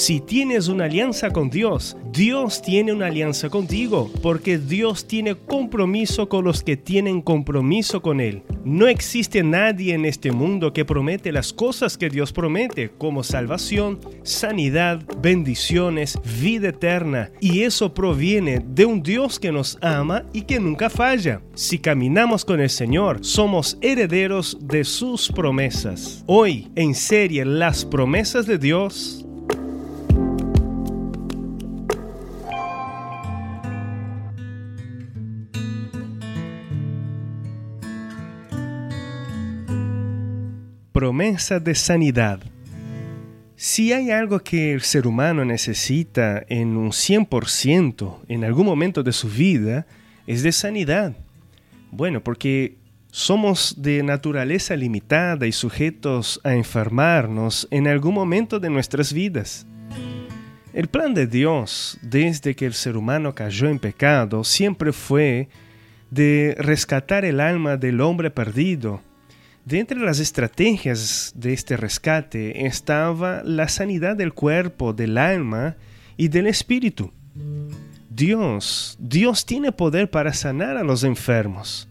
Si tienes una alianza con Dios, Dios tiene una alianza contigo, porque Dios tiene compromiso con los que tienen compromiso con Él. No existe nadie en este mundo que promete las cosas que Dios promete, como salvación, sanidad, bendiciones, vida eterna, y eso proviene de un Dios que nos ama y que nunca falla. Si caminamos con el Señor, somos herederos de sus promesas. Hoy, en serie, las promesas de Dios promesa de sanidad. Si hay algo que el ser humano necesita en un 100% en algún momento de su vida, es de sanidad. Bueno, porque somos de naturaleza limitada y sujetos a enfermarnos en algún momento de nuestras vidas. El plan de Dios, desde que el ser humano cayó en pecado, siempre fue de rescatar el alma del hombre perdido de entre las estrategias de este rescate estaba la sanidad del cuerpo, del alma y del espíritu. Dios, Dios tiene poder para sanar a los enfermos.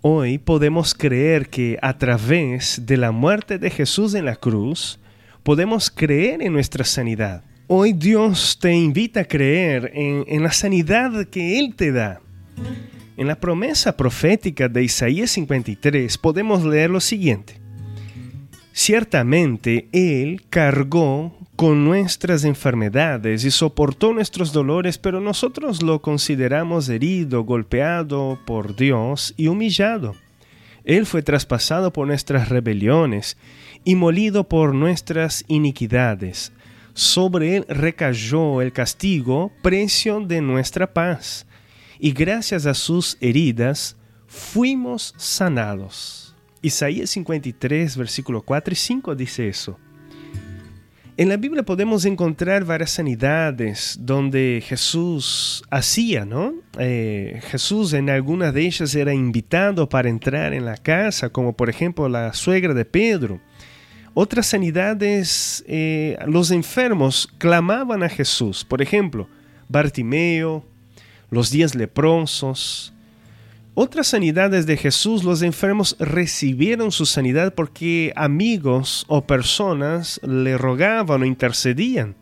Hoy podemos creer que a través de la muerte de Jesús en la cruz, podemos creer en nuestra sanidad. Hoy Dios te invita a creer en, en la sanidad que Él te da. En la promesa profética de Isaías 53 podemos leer lo siguiente. Ciertamente Él cargó con nuestras enfermedades y soportó nuestros dolores, pero nosotros lo consideramos herido, golpeado por Dios y humillado. Él fue traspasado por nuestras rebeliones y molido por nuestras iniquidades. Sobre él recayó el castigo, precio de nuestra paz y gracias a sus heridas fuimos sanados. Isaías 53, versículo 4 y 5 dice eso. En la Biblia podemos encontrar varias sanidades donde Jesús hacía, ¿no? Eh, Jesús en algunas de ellas era invitado para entrar en la casa, como por ejemplo la suegra de Pedro. Otras sanidades, eh, los enfermos clamaban a Jesús. Por ejemplo, Bartimeo, los días leprosos. Otras sanidades de Jesús, los enfermos recibieron su sanidad porque amigos o personas le rogaban o intercedían.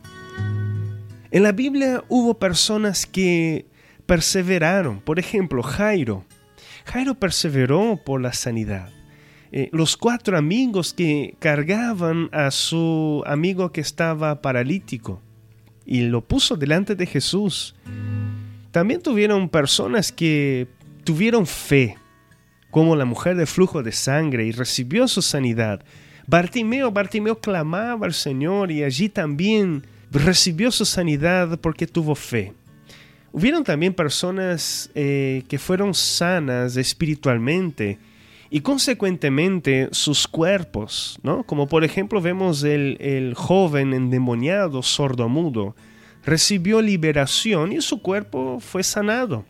En la Biblia hubo personas que perseveraron. Por ejemplo, Jairo. Jairo perseveró por la sanidad. Eh, los cuatro amigos que cargaban a su amigo que estaba paralítico y lo puso delante de Jesús. También tuvieron personas que tuvieron fe, como la mujer de flujo de sangre y recibió su sanidad. Bartimeo, Bartimeo clamaba al Señor y allí también recibió su sanidad porque tuvo fe. Hubieron también personas eh, que fueron sanas espiritualmente y consecuentemente sus cuerpos, ¿no? Como por ejemplo vemos el, el joven endemoniado sordomudo recibió liberación y su cuerpo fue sanado.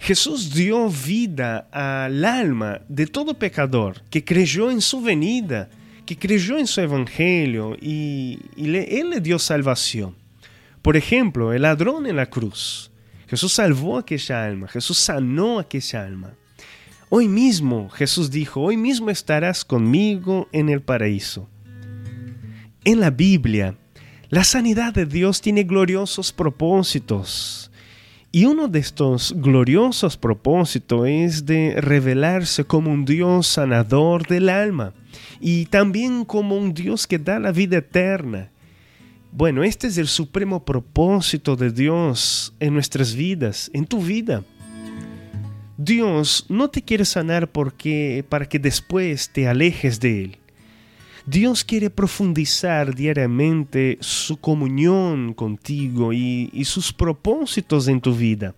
Jesús dio vida al alma de todo pecador que creyó en su venida, que creyó en su evangelio y, Él le dio salvación. Por ejemplo, el ladrón en la cruz. Jesús salvó aquella alma, Jesús sanó aquella alma. Hoy mismo Jesús dijo, hoy mismo estarás conmigo en el paraíso. En la Biblia la sanidad de Dios tiene gloriosos propósitos. Y uno de estos gloriosos propósitos es de revelarse como un Dios sanador del alma y también como un Dios que da la vida eterna. Bueno, este es el supremo propósito de Dios en nuestras vidas, en tu vida. Dios no te quiere sanar porque para que después te alejes de él. Dios quiere profundizar diariamente su comunión contigo y, sus propósitos en tu vida.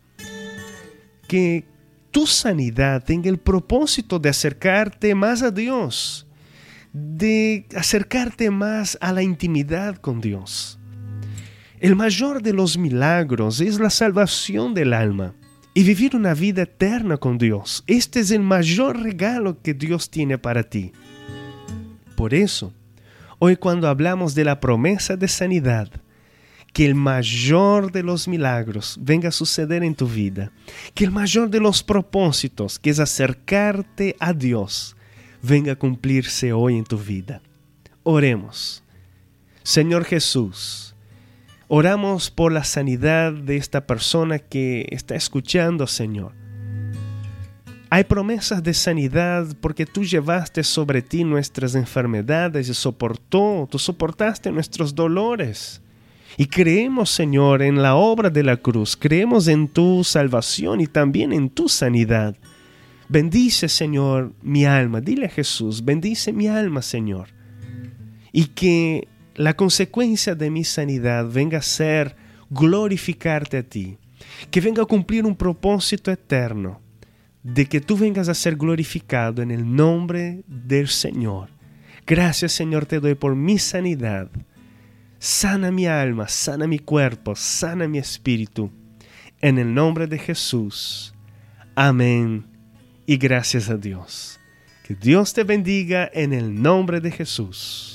Que tu sanidad tenga el propósito de acercarte más a Dios, de acercarte más a la intimidad con Dios. El mayor de los milagros es la salvación del alma y vivir una vida eterna con Dios. Este es el mayor regalo que Dios tiene para ti. Por eso, hoy cuando hablamos de la promesa de sanidad, que el mayor de los milagros venga a suceder en tu vida, que el mayor de los propósitos, que es acercarte a Dios, venga a cumplirse hoy en tu vida. Oremos. Señor Jesús, oramos por la sanidad de esta persona que está escuchando, Señor. Hay promesas de sanidad porque tú llevaste sobre ti nuestras enfermedades y soportó, tú soportaste nuestros dolores. Y creemos, Señor, en la obra de la cruz, creemos en tu salvación y también en tu sanidad. Bendice, Señor, mi alma. Dile a Jesús, bendice mi alma, Señor. Y que la consecuencia de mi sanidad venga a ser glorificarte a ti, que venga a cumplir un propósito eterno de que tú vengas a ser glorificado en el nombre del Señor. Gracias Señor te doy por mi sanidad. Sana mi alma, sana mi cuerpo, sana mi espíritu. En el nombre de Jesús. Amén. Y gracias a Dios. Que Dios te bendiga en el nombre de Jesús.